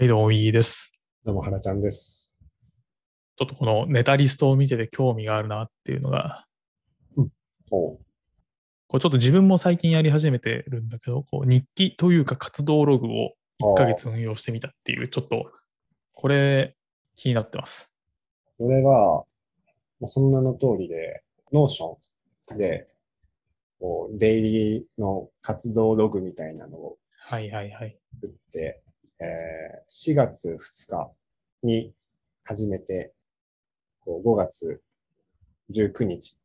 はい、どうも、いいです。どうも、はらちゃんです。ちょっとこのネタリストを見てて興味があるなっていうのが、おうこうちょっと自分も最近やり始めてるんだけど、こう日記というか活動ログを1ヶ月運用してみたっていう、ちょっと、これ気になってます。これは、まあ、その名の通りで、 Notion で、こう、デイリーの活動ログみたいなのをはいはいはい。作って、えー4月2日に始めて、こう5月19日、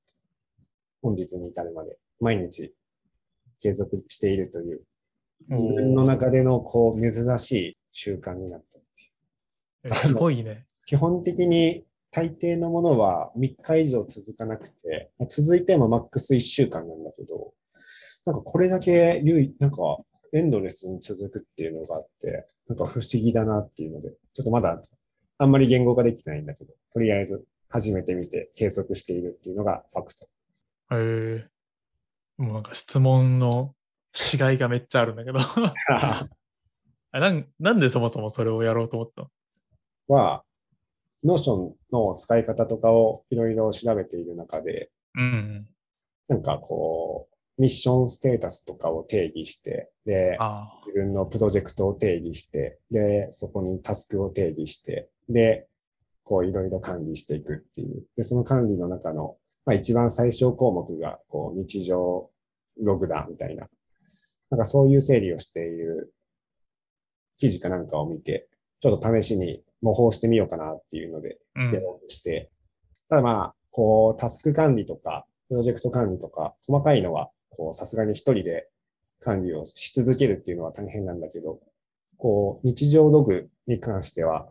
本日に至るまで毎日継続しているという、自分の中でのこう珍しい習慣になったっていう。えすごいね。基本的に大抵のものは3日以上続かなくて、まあ続いてもマックス1週間なんだけど、なんかこれだけなんかエンドレスに続くっていうのがあって、なんか不思議だなっていうので、ちょっとまだあんまり言語化できてないんだけど、とりあえず始めてみて継続しているっていうのがファクト。えー、もうなんか質問のしがいがめっちゃあるんだけど あなん。なんでそもそもそれをやろうと思ったの？は、 Notion の使い方とかをいろいろ調べている中で、うん。なんかこう、ミッションステータスとかを定義して、で。自分のプロジェクトを定義して、で、そこにタスクを定義して、で、こういろいろ管理していくっていう。で、その管理の中の、まあ一番最小項目が、こう日常ログだみたいな。なんかそういう整理をしている記事かなんかを見て、ちょっと試しに模倣してみようかなっていうので、うんやろうとして、ただまあ、こう、タスク管理とか、プロジェクト管理とか、細かいのは、こう、さすがに一人で管理をし続けるっていうのは大変なんだけど、こう、日常ログに関しては、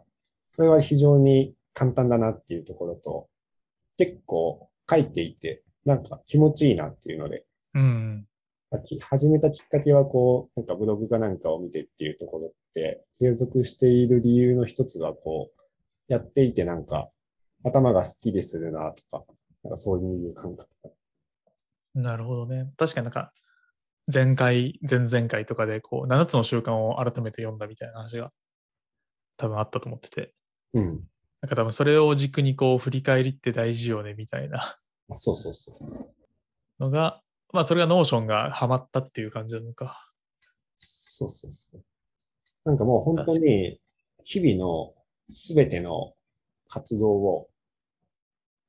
これは非常に簡単だなっていうところと、結構書いていて、なんか気持ちいいなっていうので、うん。始めたきっかけはこう、なんかブログかなんかを見てっていうところって、継続している理由の一つはこう、やっていてなんか頭がスッキリするなとか、なんかそういう感覚。なるほどね。確かになんか、前回、前々回とかで、こう、7つの習慣を改めて読んだみたいな話が多分あったと思ってて、うん。なんか多分それを軸にこう、振り返りって大事よねみたいなそうそうそう。のが、まあそれが Notion がハマったっていう感じなのか。そうそうそう。なんかもう本当に日々のすべての活動を、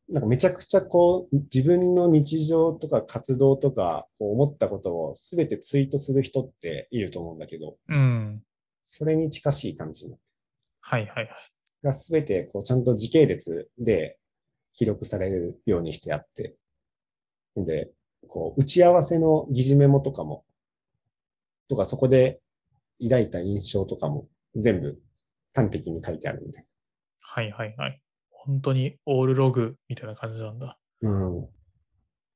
なんかめちゃくちゃこう自分の日常とか活動とかこう思ったことをすべてツイートする人っていると思うんだけど、うん。それに近しい感じになってはいはいはい。がすべてこうちゃんと時系列で記録されるようにしてあって、で、こう打ち合わせの疑似メモとかも、とかそこで抱いた印象とかも全部端的に書いてあるみたいはいはいはい。本当にオールログみたいな感じなんだ。な。うん。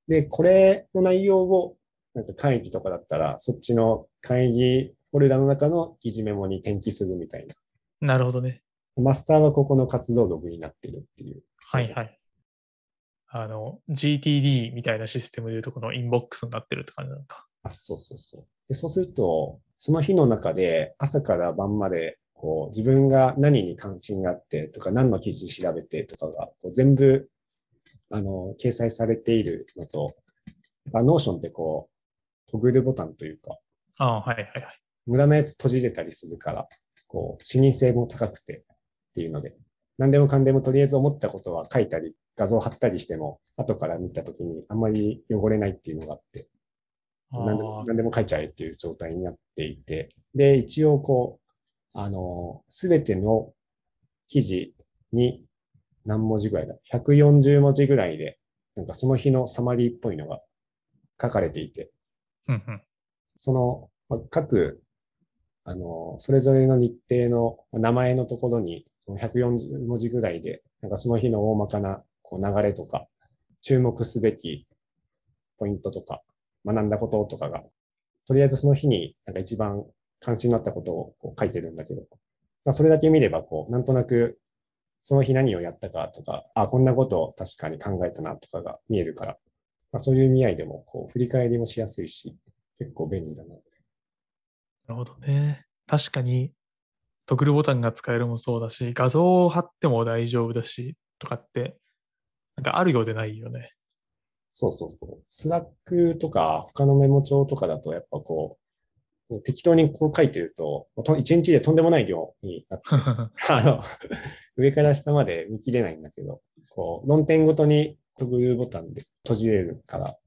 で、これの内容をなんか会議とかだったら、そっちの会議フォルダの中の疑似メモに転記するみたいな。なるほどね。マスターがここの活動ログになってるっていう。はいはい。あの、GTD みたいなシステムでいうとこのインボックスになってるって感じなのか。あ、そうそうそう。で、そうすると、その日の中で朝から晩まで、こう、自分が何に関心があってとか、何の記事調べてとかが、こう全部、あの、掲載されているのと、あ、 Notion ってこう、トグルボタンというか、ああ、はいはいはい。無駄なやつ閉じれたりするから、こう、視認性も高くてっていうので、何でもかんでもとりあえず思ったことは書いたり、画像貼ったりしても、後から見たときにあんまり汚れないっていうのがあって、あ何でもあ何でも書いちゃえっていう状態になっていて、で、一応こう、あの、すべての記事に何文字ぐらいだ ?140 文字ぐらいで、なんかその日のサマリーっぽいのが書かれていて、うんうん。その、まあ各、あの、それぞれの日程のまあ名前のところに、その140文字ぐらいで、なんかその日の大まかなこう流れとか、注目すべきポイントとか、学んだこととかが、とりあえずその日になんか一番関心のあったことをこう書いてるんだけど、まあ、それだけ見れば、こう、なんとなく、その日何をやったかとか、あ、こんなことを確かに考えたなとかが見えるから、まあ、そういう意味合いでも、こう、振り返りもしやすいし、結構便利だなって。なるほどね。確かに、トグルボタンが使えるもそうだし、画像を貼っても大丈夫だし、とかって、なんかあるようでないよね。そうそうそう。 Slack とか他のメモ帳とかだとやっぱこう、適当にこう書いてると、と一日でとんでもない量になって、あの、上から下まで見切れないんだけど、こう、論点ごとにトグルボタンで閉じれるから、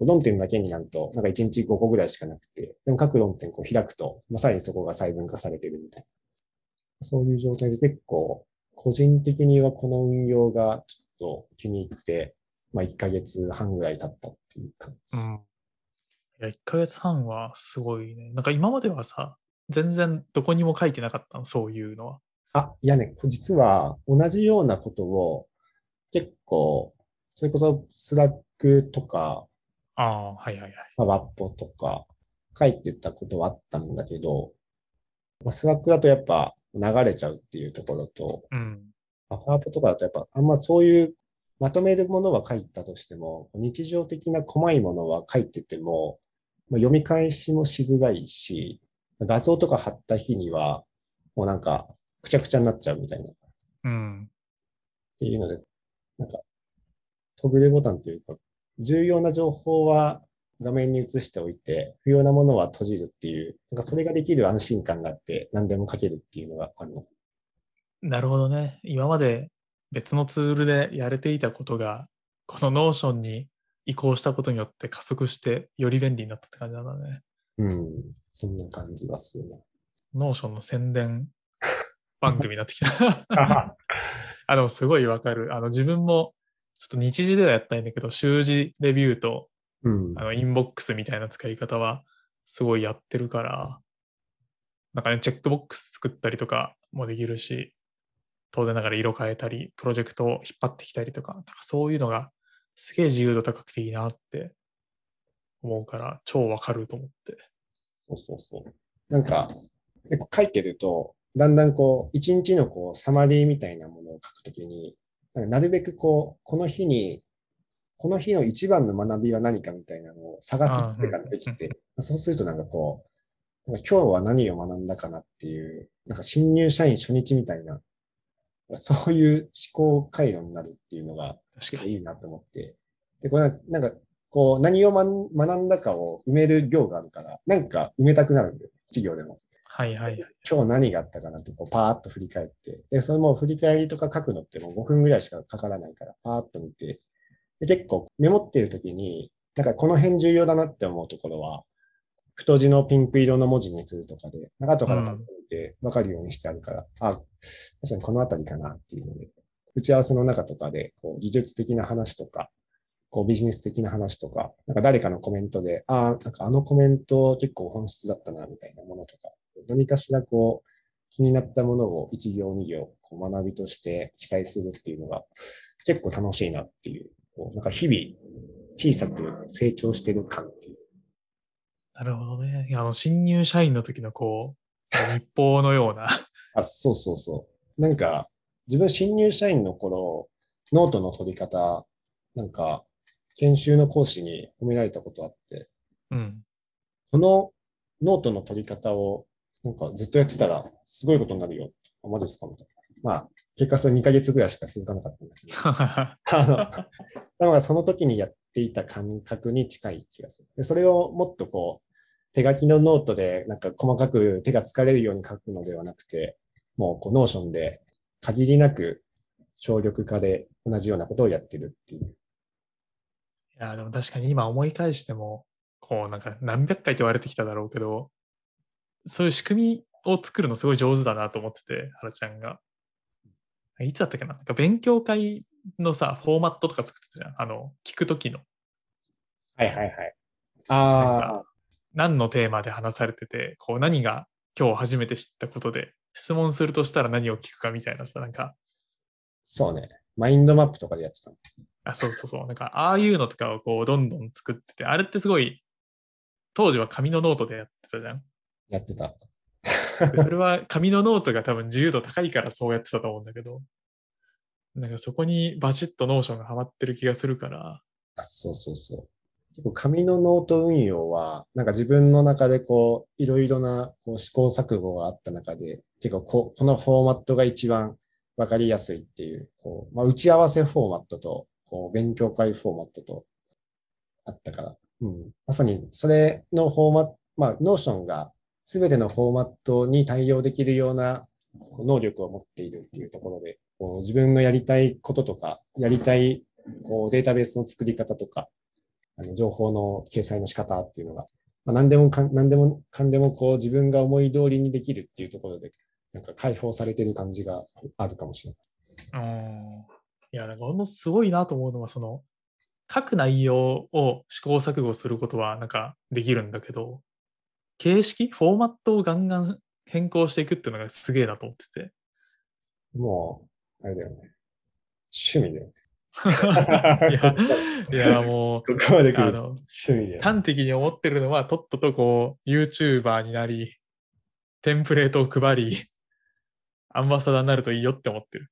論点だけになると、なんか1日5個ぐらいしかなくて、でも各論点こう開くと、まあ、さらにそこが細分化されてるみたいな。そういう状態で結構、個人的にはこの運用がちょっと気に入って、まあ1ヶ月半ぐらい経ったっていう感じ。うん。いや、1ヶ月半はすごいね。なんか今まではさ、全然どこにも書いてなかったの、そういうのは。あ、いやね、こ実は同じようなことを結構、それこそ Slack とか、ああ、はいはいはい。まあ、パワポとか書いてたことはあったんだけど、まあ、 Slack だとやっぱ流れちゃうっていうところと、うん。まあ、パワポとかだとやっぱあんまそういうまとめるものは書いたとしても、日常的な細かいものは書いてても、まあ、読み返しもしづらいし、画像とか貼った日には、もうなんか、くちゃくちゃになっちゃうみたいな。っうん。ていうので、なんか、トグルボタンというか、重要な情報は画面に映しておいて、不要なものは閉じるっていう、なんかそれができる安心感があって、何でも書けるっていうのがあるの。なるほどね。今まで別のツールでやれていたことが、この Notion に移行したことによって加速して、より便利になったって感じなんだね。うん、そんな感じはするな。 Notion の宣伝 番組になってきた。あの、すごいわかる。あの、自分も、ちょっと日時ではやったいんだけど、習字レビューと、うんあ。の、インボックスみたいな使い方は、すごいやってるから、なんかね、チェックボックス作ったりとかもできるし、当然ながら色変えたり、プロジェクトを引っ張ってきたりとか、なんかそういうのが、すげえ自由度高くていいなって思うから、超わかると思って。そうそうそう。なんか、で書いてると、だんだんこう、一日のこう、サマリーみたいなものを書くときに、なんかなるべくこう、この日に、この日の一番の学びは何かみたいなのを探すってができて、そうするとなんかこう、今日は何を学んだかなっていう、なんか新入社員初日みたいな、そういう思考回路になるっていうのが、確かに。いいなと思って。で、これなんか、こう、何を学学んだかを埋める行があるから、なんか埋めたくなるんだよ。授業でも。はいはいはい。今日何があったかなって、こう、パーッと振り返って。で、それも振り返りとか書くのってもう5分ぐらいしかかからないから、パーッと見て。で、結構メモってる時に、なんかこの辺重要だなって思うところは、太字のピンク色の文字にするとかで、なんか後からパッと見て分かるようにしてあるから、あ、確かにこのあたりかなっていうので、打ち合わせの中とかで、こう、技術的な話とか、こう、ビジネス的な話とか、なんか誰かのコメントで、ああ、なんかあのコメント結構本質だったな、みたいなものとか、何かしらこう、気になったものを一行二行、こう学びとして記載するっていうのが、結構楽しいなっていう、こうなんか日々、小さく成長してる感っていう。なるほどね。いやあの、新入社員の時のこう、日報のような、あ、そうそうそう。なんか、自分新入社員の頃、ノートの取り方、なんか、研修の講師に褒められたことあって、うん。このノートの取り方を、なんかずっとやってたら、すごいことになるよ。あ、マジですか？みたいな。まあ、結果それ2ヶ月ぐらいしか続かなかったんだけど。あの、だからその時にやっていた感覚に近い気がする。でそれをもっとこう、手書きのノートでなんか細かく手が疲れるように書くのではなくて、もうこうノーションで限りなく省力化で同じようなことをやってるっていう。いや、でも確かに今思い返しても、こうなんか何百回と言われてきただろうけど、そういう仕組みを作るのすごい上手だなと思ってて、原ちゃんが。いつだったっけな？なんか勉強会のさ、フォーマットとか作ってたじゃん。あの、聞くときの。はいはいはい。ああ、何のテーマで話されてて、こう何が今日初めて知ったことで、質問するとしたら何を聞くかみたいなさ、なんか、そうね。マインドマップとかでやってたの。あ、そうそうそう。なんか、ああいうのとかをこう、どんどん作ってて、あれってすごい、当時は紙のノートでやってたじゃん。やってた。でそれは紙のノートが多分自由度高いからそうやってたと思うんだけど、なんかそこにバチッとノーションがハマってる気がするから、あ、そうそうそう。結構紙のノート運用は、なんか自分の中でこう、いろいろなこう試行錯誤があった中で、結構ここのフォーマットが一番わかりやすいっていう、こうまあ、打ち合わせフォーマットと、こう勉強会フォーマットとあったから、うん、まさにそれのフォーマット、まあ、ノーションが全てのフォーマットに対応できるような能力を持っているっていうところで、こう自分のやりたいこととか、やりたいこうデータベースの作り方とか、あの情報の掲載の仕方っていうのが、まあ、何でもかん何でもかんでもこう自分が思い通りにできるっていうところで、なんか解放されてる感じがあるかもしれない。うん。いや、なんかほんとすごいなと思うのは、その、書く内容を試行錯誤することはなんかできるんだけど、形式、フォーマットをガンガン変更していくっていうのがすげえなと思ってて。もう、あれだよね。趣味だよね。いや、いや もう、どこまで来る趣味だよね。端的に思ってるのは、とっととこう、YouTuber になり、テンプレートを配り、アンバサダーになるといいよって思ってる。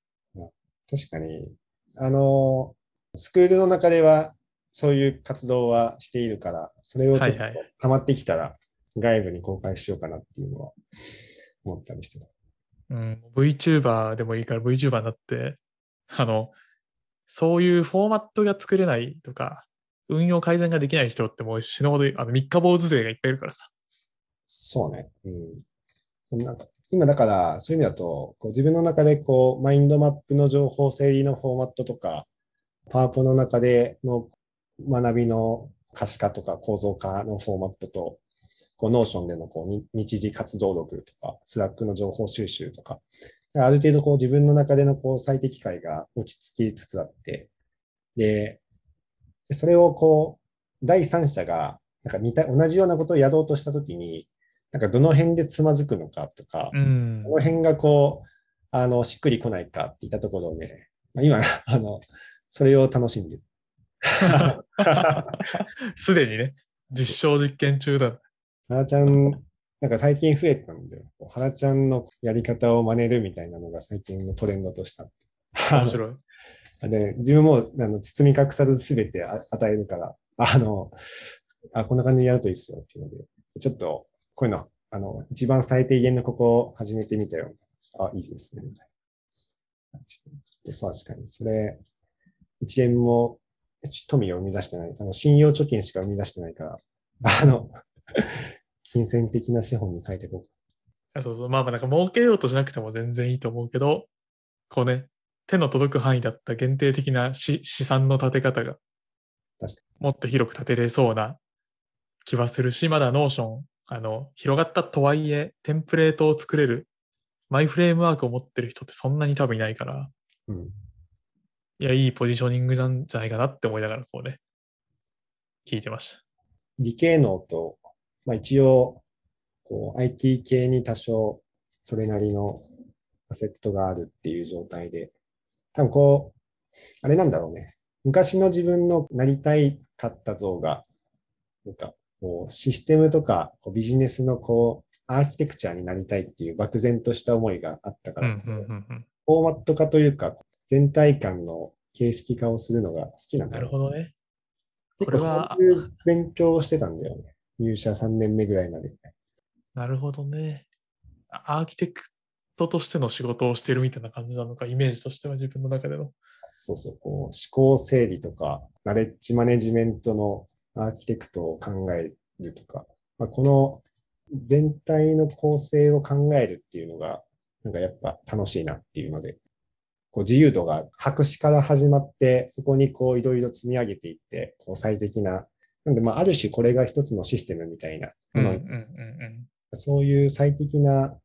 確かに、あの、スクールの中ではそういう活動はしているから、それをちょっと溜まってきたら外部に公開しようかなっていうのは思ったりしてた。うん、VTuber でもいいから VTuber になって、あの、そういうフォーマットが作れないとか、運用改善ができない人ってもう死ぬほど、あの、三日坊主勢がいっぱいいるからさ。そうね。うん。なんか今だから、そういう意味だと、こう自分の中でこう、マインドマップの情報整理のフォーマットとか、パワポの中での学びの可視化とか構造化のフォーマットと、こう、ノーションでのこう日次活動ログとか、スラックの情報収集とか、ある程度こう自分の中でのこう最適解が落ち着きつつあって、で、でそれをこう、第三者が、なんか似た、同じようなことをやろうとしたときに、なんかどの辺でつまずくのかとか、うんこ。の辺がこう、あの、しっくりこないかっていったところをね、まあ、今、あの、それを楽しんでる。すでにね、実証実験中だ。はなちゃん、なんか最近増えたんだよ。ちゃんのやり方を真似るみたいなのが最近のトレンドとした。面白い。で、自分もあの包み隠さず全てあ与えるから、あの、あ、こんな感じでやるといいっすよっていうので、ちょっと、こういうの、あの、一番最低限のここを始めてみたよ。あ、いいですね、みたいな。ちょっとそう確かに。それ、一円もち富を生み出してない。あの、信用貯金しか生み出してないから、あの、金銭的な資本に変えていこうあそうそう。まあまあ、なんか儲けようとしなくても全然いいと思うけど、こうね、手の届く範囲だった限定的な資資産の立て方がもっと広く立てれそうな気はするし、まだノーション、あの、広がったとはいえ、テンプレートを作れる、マイフレームワークを持ってる人ってそんなに多分いないから、うん。いや、いいポジショニングなんじゃないかなって思いながら、こうね、聞いてました。理系脳と、まあ一応、こう、IT 系に多少、それなりのアセットがあるっていう状態で、多分こう、あれなんだろうね。昔の自分のなりたいかった像が、なんか、こう、システムとか、こうビジネスのこう、アーキテクチャになりたいっていう漠然とした思いがあったから。フォーマット化というか、全体感の形式化をするのが好きなんだなるよほどね。結構そういう勉強をしてたんだよね。入社3年目ぐらいまで。なるほどね。アーキテクトとしての仕事をしてるみたいな感じなのか、イメージとしては自分の中での。そうそう、こう思考整理とか、ナレッジマネジメントのアーキテクトを考えるとか、まあ、この全体の構成を考えるっていうのが、なんかやっぱ楽しいなっていうので、こう自由度が白紙から始まって、そこにこういろいろ積み上げていって、こう最適な、なんでまあある種これが一つのシステムみたいな。ものうんうんうん。そういう最適な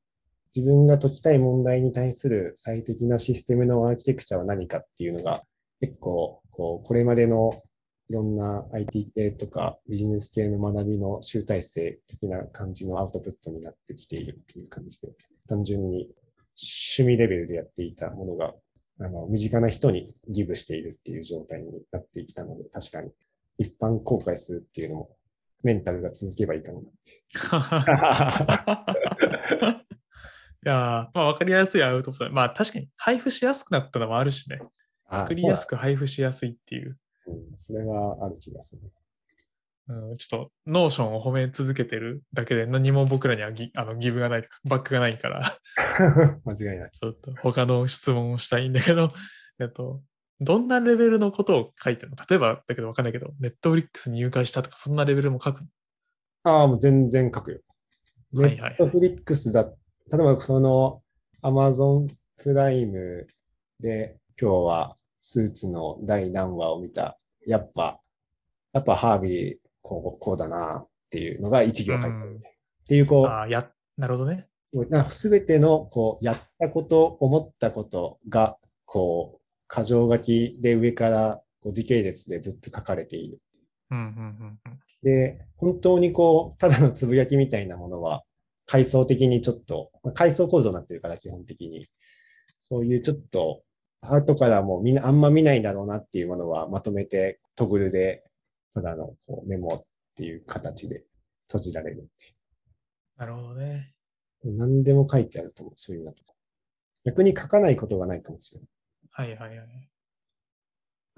自分が解きたい問題に対する最適なシステムのアーキテクチャは何かっていうのが結構こうこれまでのいろんな IT 系とかビジネス系の学びの集大成的な感じのアウトプットになってきているっていう感じで単純に趣味レベルでやっていたものがあの身近な人にギブしているっていう状態になってきたので確かに一般公開するっていうのもメンタルが続けばいいかもなって。いやーまあ分かりやすいアウトプット。まあ確かに配布しやすくなったのもあるしね。あ作りやすく配布しやすいっていう。うん、それはある気がする。うん、ちょっと、ノーションを褒め続けてるだけで何も僕らにはギあのギブがない、バックがないから、間違いない。ちょっと他の質問をしたいんだけど、えっと、どんなレベルのことを書いてるの例えばだけどわかんないけど、ネットフリックスに入会したとか、そんなレベルも書くの？ああ、もう全然書くよ。ネットフリックスだ、例えばその Amazon プライムで今日はスーツの第何話を見た。やっぱ、やっぱハービーこうこうだなっていうのが一行書いてある、うんっていうこう、ああ、や、なるほどね。すべてのこうやったこと、思ったことがこう箇条書きで上からこう時系列でずっと書かれている。うんうんうんうん。で、本当にこう、ただのつぶやきみたいなものは、階層的にちょっと、まあ、階層構造になってるから、基本的に。そういうちょっと、後からもうみんなあんま見ないだろうなっていうものはまとめて、トグルで、ただのこうメモっていう形で閉じられるってなるほどね。いう。何でも書いてあると思う、そういうのとか。逆に書かないことがないかもしれない。はいはいはい。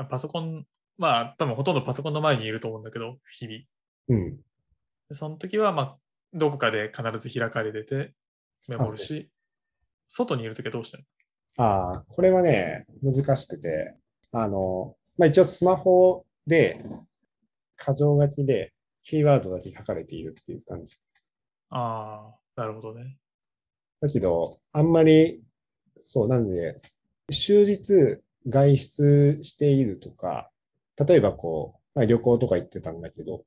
パソコン、まあ、多分ほとんどパソコンの前にいると思うんだけど、日々。うん。でその時は、まあ、どこかで必ず開かれてて、メモるし、外にいる時はどうしてるああ、これはね、難しくて、あの、まあ、一応スマホで、箇条書きで、キーワードだけ書かれているっていう感じ。のああ、なるほどね。だけど、あんまり、そう、なんで、終日外出しているとか、例えばこう、まあ、旅行とか行ってたんだけど、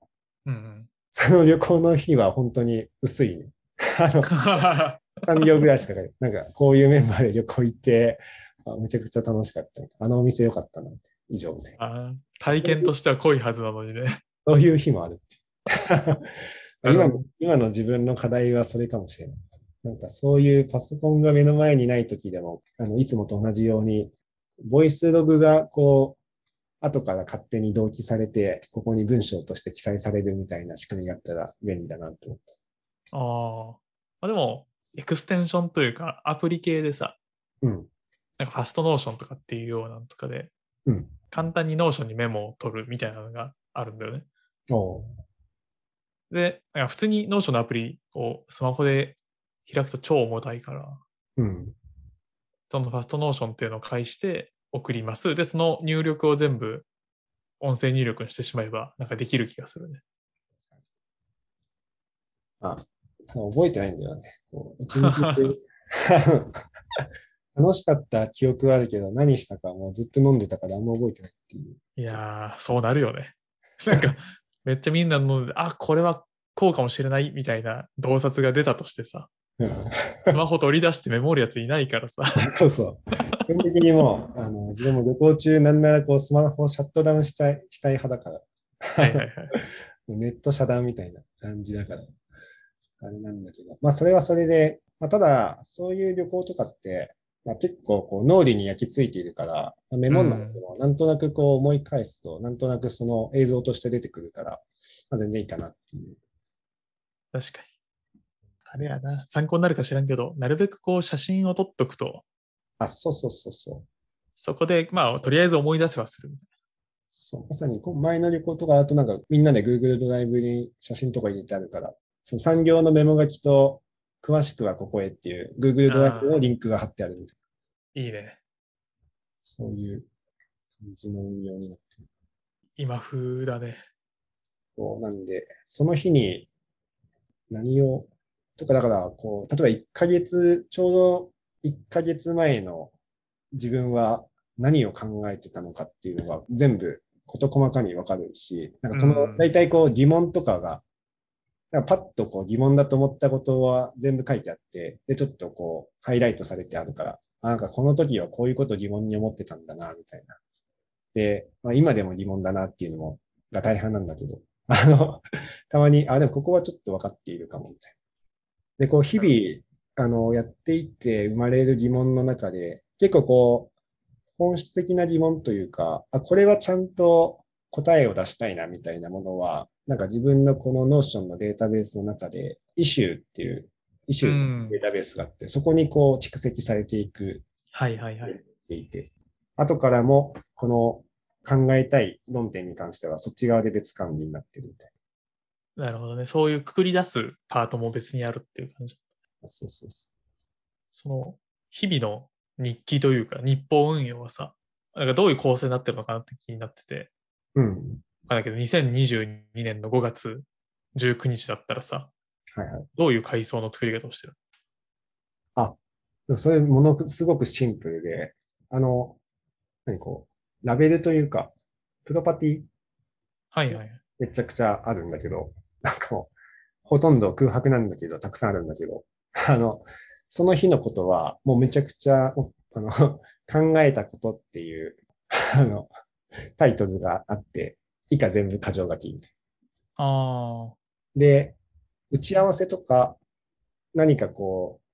うんうん。その旅行の日は本当に薄いね。あの、3行ぐらいしかない。なんか、こういうメンバーで旅行行って、あめちゃくちゃ楽しかったみたいな。あのお店良かったなって。以上みたいな。体験としては濃いはずなのにね。そういう日もあるっていう。今ほの今の自分の課題はそれかもしれない。なんかそういうパソコンが目の前にない時でも、あのいつもと同じように、ボイスログがこう、後から勝手に同期されて、ここに文章として記載されるみたいな仕組みがあったら便利だなと思った。ああ。でも、エクステンションというか、アプリ系でさ、うん。なんかファストノーションとかっていうようなのとかで、うん。簡単にノーションにメモを取るみたいなのがあるんだよね。で、普通にノーションのアプリをスマホで開くと超重たいから、うん。そのファストノーションっていうのを介して送ります。で、その入力を全部音声入力にしてしまえば、なんかできる気がするね。あ、覚えてないんだよね。こう一日中 楽しかった記憶はあるけど、何したかもうずっと飲んでたからあんま覚えてないっていう。いやー、そうなるよね。なんか、めっちゃみんな飲んで、あ、これはこうかもしれないみたいな洞察が出たとしてさ、うんスマホ取り出してメモるやついないからさ。そうそう。基本的にもう、あの自分も旅行中、なんならこうスマホをシャットダウンしたいしたい派だから、はいはいはい。ネット遮断みたいな感じだから、あれなんだけど、まあそれはそれで、まあ、ただ、そういう旅行とかって、まあ、結構こう脳裏に焼き付いているから、まあメモんなくても、なんとなくこう思い返すと、なんとなくその映像として出てくるから、まあ、全然いいかなっていう。確かに。あれやな、参考になるか知らんけど、なるべくこう写真を撮っとくと、あ、そうそうそうそう。そこで、まあ、とりあえず思い出せはするみたいそう、まさにこう前の旅行とか、あとなんかみんなで Google ドライブに写真とか入れてあるから、その産業のメモ書きと、詳しくはここへっていう Google ドライブのリンクが貼ってあるみたいな、な。いいね。そういう感じの運用になってる。今風だね。こうなんで、その日に何を、とかだから、こう、例えば1ヶ月、ちょうど1ヶ月前の自分は何を考えてたのかっていうのが全部事細かにわかるし、なんかそのうん大体こう疑問とかが、なんかパッとこう疑問だと思ったことは全部書いてあって、で、ちょっとこうハイライトされてあるから、あなんかこの時はこういうこと疑問に思ってたんだな、みたいな。で、まあ、今でも疑問だなっていうのも、が大半なんだけど、あの、たまに、あ、でもここはちょっと分かっているかも、みたいな。で、こう、日々、あの、やっていって生まれる疑問の中で、結構こう、本質的な疑問というか、あ、これはちゃんと答えを出したいな、みたいなものは、なんか自分のこのノーションのデータベースの中で、イシューっていう、イシューデータベースがあって、そこにこう蓄積されていくはいはいはい。ていて、後からもこの考えたい論点に関してはそっち側で別管理になってるみたいなるほどね。そういうくくり出すパートも別にあるっていう感じ。そうそうそその、日々の日記というか、日報運用はさ、なんかどういう構成になってるのかなって気になってて、う。うん。わかんないけど、2022年の5月19日だったらさ、はいはい。どういう階層の作り方をしてる？でもそれものすごくシンプルで、あの、何こう、ラベルというか、プロパティはいはい。めちゃくちゃあるんだけど、なんかもう、ほとんど空白なんだけど、たくさんあるんだけど、あの、その日のことは、もうめちゃくちゃ、おあの、考えたことっていう、あの、タイトルがあって、以下全部箇条書きみたいああ、な。で、打ち合わせとか、何かこう、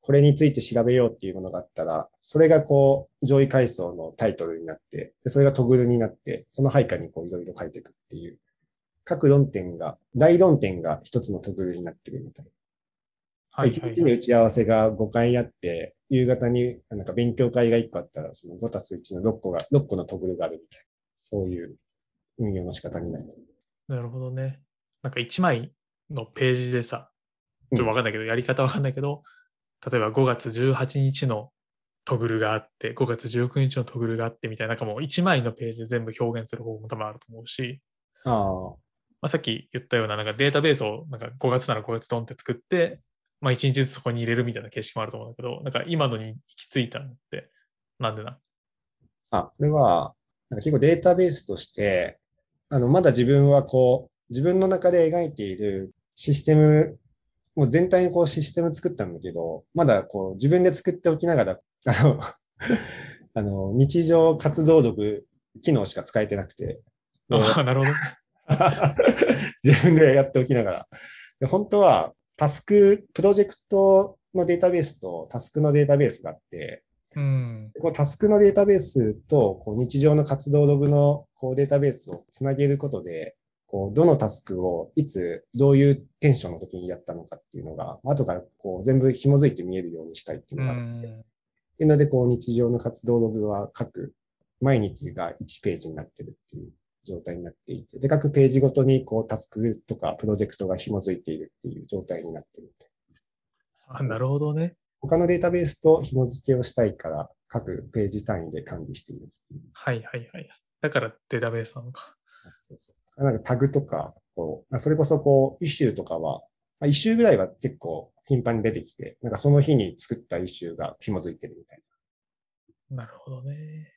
これについて調べようっていうものがあったら、それがこう、上位階層のタイトルになって、でそれがトグルになって、その配下にこういろいろ書いていくっていう、各論点が、大論点が一つのトグルになってるみたいな。はい一日にはいはい。打ち合わせが5回あって、夕方になんか勉強会が1個あったら、その5たす1の6個が、6個のトグルがあるみたいな、そういう運用の仕方になる。なるほどね。なんか1枚のページでさ、ちょっとわかんないけど、やり方わかんないけど、例えば5月18日のトグルがあって、5月19日のトグルがあってみたいな、なんかもう1枚のページで全部表現する方法も多分あると思うし、あまあ、さっき言ったようななんかデータベースをなんか5月なら5月ドンって作って、まあ、1日ずつそこに入れるみたいな形式もあると思うんだけど、なんか今のに行き着いたのって、なんでなあ、あ、これは、なんか結構データベースとして、あの、まだ自分はこう、自分の中で描いているシステム、もう全体にこうシステム作ったんだけど、まだこう自分で作っておきながら、あの、あの日常活動録機能しか使えてなくて、でああ、なるほどね。自分でやっておきながら。で本当は、タスク、プロジェクトのデータベースとタスクのデータベースがあって、うん。こうタスクのデータベースとこう日常の活動ログのこうデータベースをつなげることで、こうどのタスクをいつどういうテンションの時にやったのかっていうのが、後からこう全部紐づいて見えるようにしたいっていううのがあって、っん。ていうので、こう日常の活動ログは各毎日が1ページになってるっていう状態になっていて、で、各ページごとにこうタスクとかプロジェクトが紐づいているっていう状態になってる。あなるほどね。他のデータベースと紐付けをしたいから、各ページ単位で管理しているっていう。はいはいはい。だからデータベースなのか。そうそう。なんかタグとか、こう、それこそこう、イシューとかは、まあ、イシューぐらいは結構頻繁に出てきて、なんかその日に作ったイシューが紐づいてるみたいなるほどね。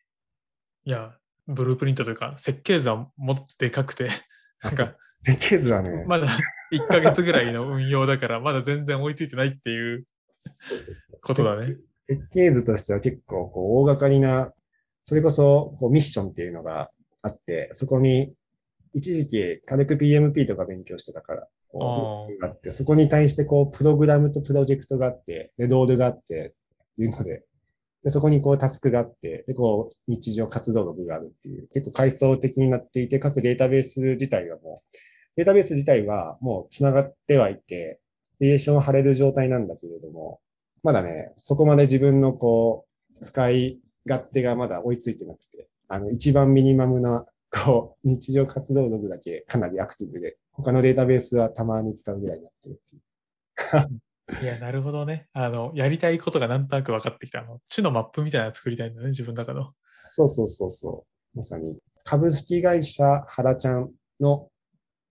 いや、ブループリントというか、設計図はもっとでかくて、なんか、な。設計図はね、まだ1ヶ月ぐらいの運用だから、まだ全然追いついてないっていうことだね。設計図としては結構こう大掛かりな、それこそこうミッションっていうのがあって、そこに一時期軽く PMP とか勉強してたから、あって、そこに対してこうプログラムとプロジェクトがあって、で、ロールがあって、いうので、で、そこにこうタスクがあって、で、こう日常活動ログがあるっていう、結構階層的になっていて、各データベース自体がもう、データベース自体はもう繋がってはいて、リレーションを貼れる状態なんだけれども、まだね、そこまで自分のこう、使い勝手がまだ追いついてなくて、あの、一番ミニマムな、こう、日常活動ログだけかなりアクティブで、他のデータベースはたまに使うぐらいになってるっていう。いや、なるほどね。あの、やりたいことがなんとなく分かってきた。あの、知のマップみたいなの作りたいんだね、自分の中の。そうそうそうそう。まさに、株式会社原ちゃんの、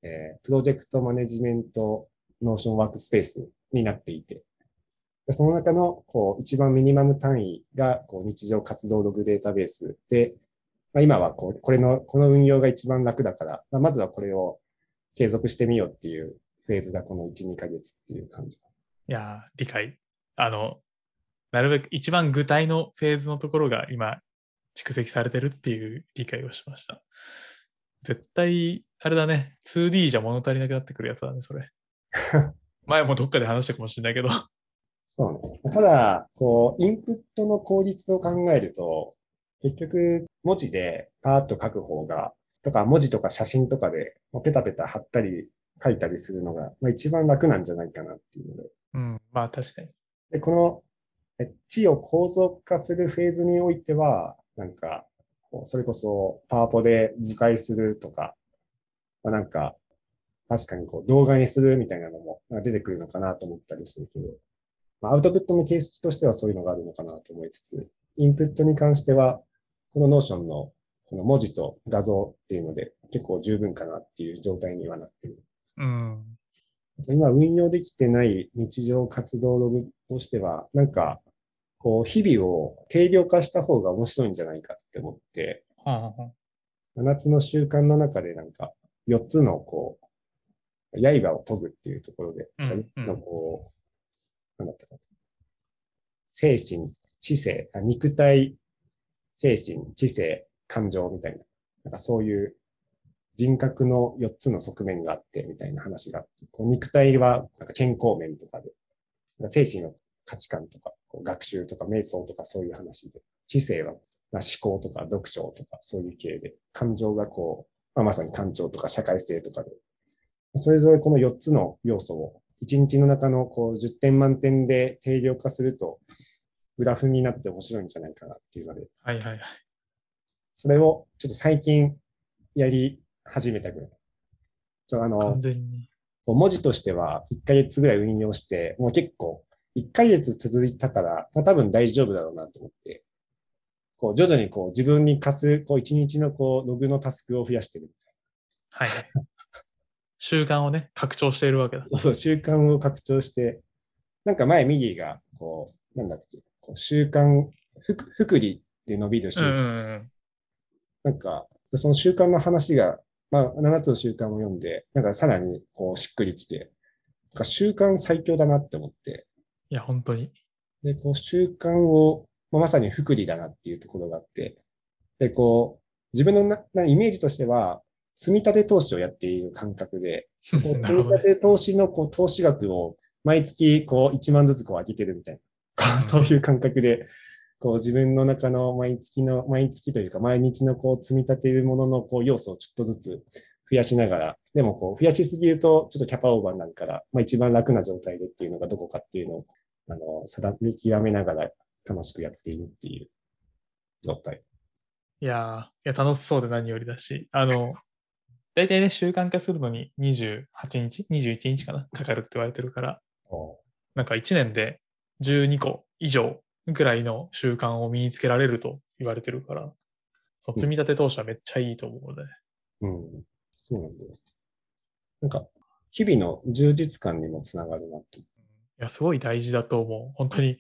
えープロジェクトマネジメントノーションワークスペースになっていて、その中のこう一番ミニマム単位がこう日常活動ログデータベースで、まあ、今はこうこれの、この運用が一番楽だから、まあ、まずはこれを継続してみようっていうフェーズがこの1、2ヶ月っていう感じ。いやー、理解。あの、なるべく一番具体のフェーズのところが今、蓄積されてるっていう理解をしました。絶対、あれだね、2D じゃ物足りなくなってくるやつだね、それ。前もどっかで話したかもしれないけど。そうね。ただ、こう、インプットの効率を考えると、結局、文字でパーッと書く方が、とか、文字とか写真とかで、ペタペタ貼ったり、書いたりするのが、まあ、一番楽なんじゃないかなっていうので。うん、まあ確かに。で、この、え地を構造化するフェーズにおいては、なんか、それこそパワポで図解するとか、まあ、なんか、確かにこう動画にするみたいなのも出てくるのかなと思ったりするけど、まあ、アウトプットの形式としてはそういうのがあるのかなと思いつつ、インプットに関しては、この Notion のこの文字と画像っていうので結構十分かなっていう状態にはなってる。うん。今運用できてない日常活動ログとしては、なんか、こう、日々を定量化した方が面白いんじゃないかって思って、はあはあ7つの習慣の中でなんか、4つのこう、刃を研ぐっていうところで、うんうん4つのこう、なんだったかな。精神、知性、あ肉体、精神、知性、感情みたいな、なんかそういう人格の4つの側面があってみたいな話があって、こう肉体はなんか健康面とかで、精神の価値観とか、こう学習とか瞑想とかそういう話で、知性はまあ思考とか読書とかそういう系で、感情がこう、まあ、まさに感情とか社会性とかで、それぞれこの4つの要素を1日の中のこう10点満点で定量化すると、グラフになって面白いんじゃないかなっていうので、はいはいはい。それをちょっと最近やり始めたぐらい。ちょあの文字としては1ヶ月ぐらい運用して、もう結構1ヶ月続いたから、まあ、多分大丈夫だろうなと思って、こう徐々にこう自分に課すこう1日のこうログのタスクを増やしてるみたいはいはい。習慣をね、拡張しているわけだ。な。そうそう、習慣を拡張して、なんか前ミギーが、こう、なんだっけ、こう習慣、ふく福利で伸びる習慣うんうんうん。なんか、その習慣の話が、まあ、7つの習慣を読んで、なんかさらにこうしっくりきて、なんか習慣最強だなって思って、いや、本当に。で、こう習慣を、まあ、まさに福利だなっていうところがあって、で、こう、自分のななイメージとしては、積み立て投資をやっている感覚で、こう積。み立て投資のこう投資額を毎月こう1万ずつこう上げてるみたいな、そういう感覚で、こう自分の中の毎月の、毎月というか毎日のこう積み立てるもののこう要素をちょっとずつ増やしながら、でもこう増やしすぎるとちょっとキャパオーバーになるから、まあ一番楽な状態でっていうのがどこかっていうのを、あの、定め極めながら楽しくやっているっていう状態。いやーいや、楽しそうで何よりだし、あの、大体ね、習慣化するのに28日 ?21 日かなかかるって言われてるから、おなんか1年で12個以上ぐらいの習慣を身につけられると言われてるから、その積み立て投資はめっちゃいいと思うので、うん。そうなんだよ。なんか、日々の充実感にもつながるなと。いや、すごい大事だと思う。本当に。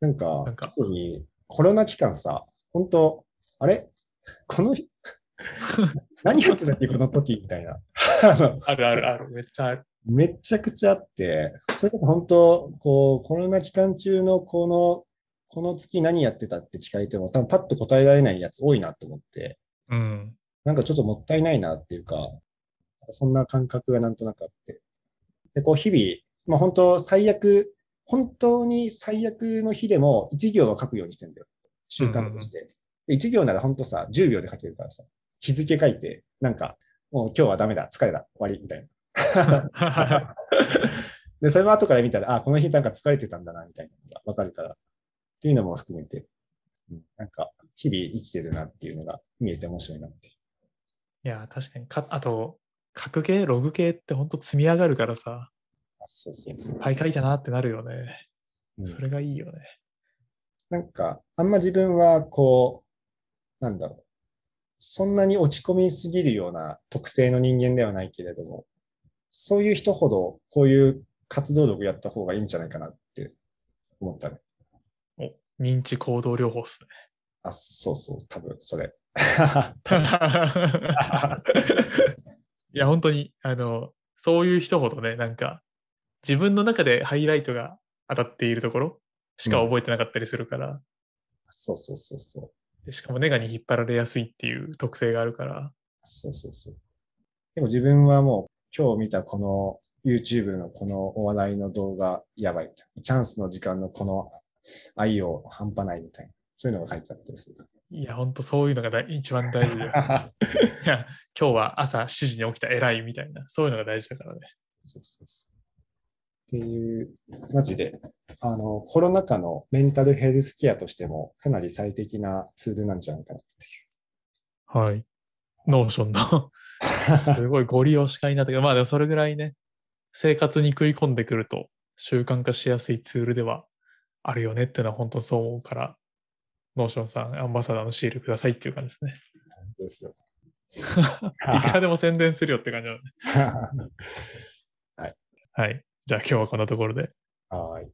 なんか、なんか特にコロナ期間さ、本当あれ？この日、何やってたっけこの時みたいな。あるあるある。めっちゃある。めちゃくちゃあって、それこそ本当、こう、コロナ期間中のこの、この月何やってたって聞かれても、多分パッと答えられないやつ多いなと思って、うん。なんかちょっともったいないなっていうか、そんな感覚がなんとなくあって。で、こう日々、まあ本当最悪、本当に最悪の日でも1行は書くようにしてんだよ。習慣として。で1行なら本当さ、10秒で書けるからさ、日付書いて、なんか、もう今日はダメだ、疲れた、終わり、みたいな。で、それも後から見たら、あ、この日なんか疲れてたんだな、みたいなのがわかるから、っていうのも含めて、うんなんか、日々生きてるなっていうのが見えて面白いなっていや、確かにか。あと、格系、ログ系って本当積み上がるからさ、あそうそうそう。はい、書いたなってなるよね。うんそれがいいよね。なんか、あんま自分は、こう、なんだろう。そんなに落ち込みすぎるような特性の人間ではないけれども、そういう人ほど、こういう活動力やった方がいいんじゃないかなって思ったね。お、認知行動療法っすね。あ、そうそう、多分、それ。いや、本当に、あの、そういう人ほどね、なんか、自分の中でハイライトが当たっているところしか覚えてなかったりするから、そうそうそうそう。でしかもネガに引っ張られやすいっていう特性があるから、そうそうそう。でも自分はもう今日見たこの YouTube のこのお笑いの動画やばいみたいな。チャンスの時間のこの愛を半端ないみたいな。そういうのが書いてあったりする。いや、本当そういうのがだ一番大事で、いや、今日は朝7時に起きた偉いみたいな、そういうのが大事だからね。そうそうそう。っていう、マジで、あの、コロナ禍のメンタルヘルスケアとしてもかなり最適なツールなんじゃないかなっていう。はい。ノーションの すごいゴリ推し回になったけど、まあでもそれぐらいね、生活に食い込んでくると習慣化しやすいツールではあるよねっていうのは本当そう思うから、ノーションさん、アンバサダーのシールくださいっていう感じですね。ですよ。いくらでも宣伝するよって感じなので。はい。じゃあ今日はこんなところで。はい。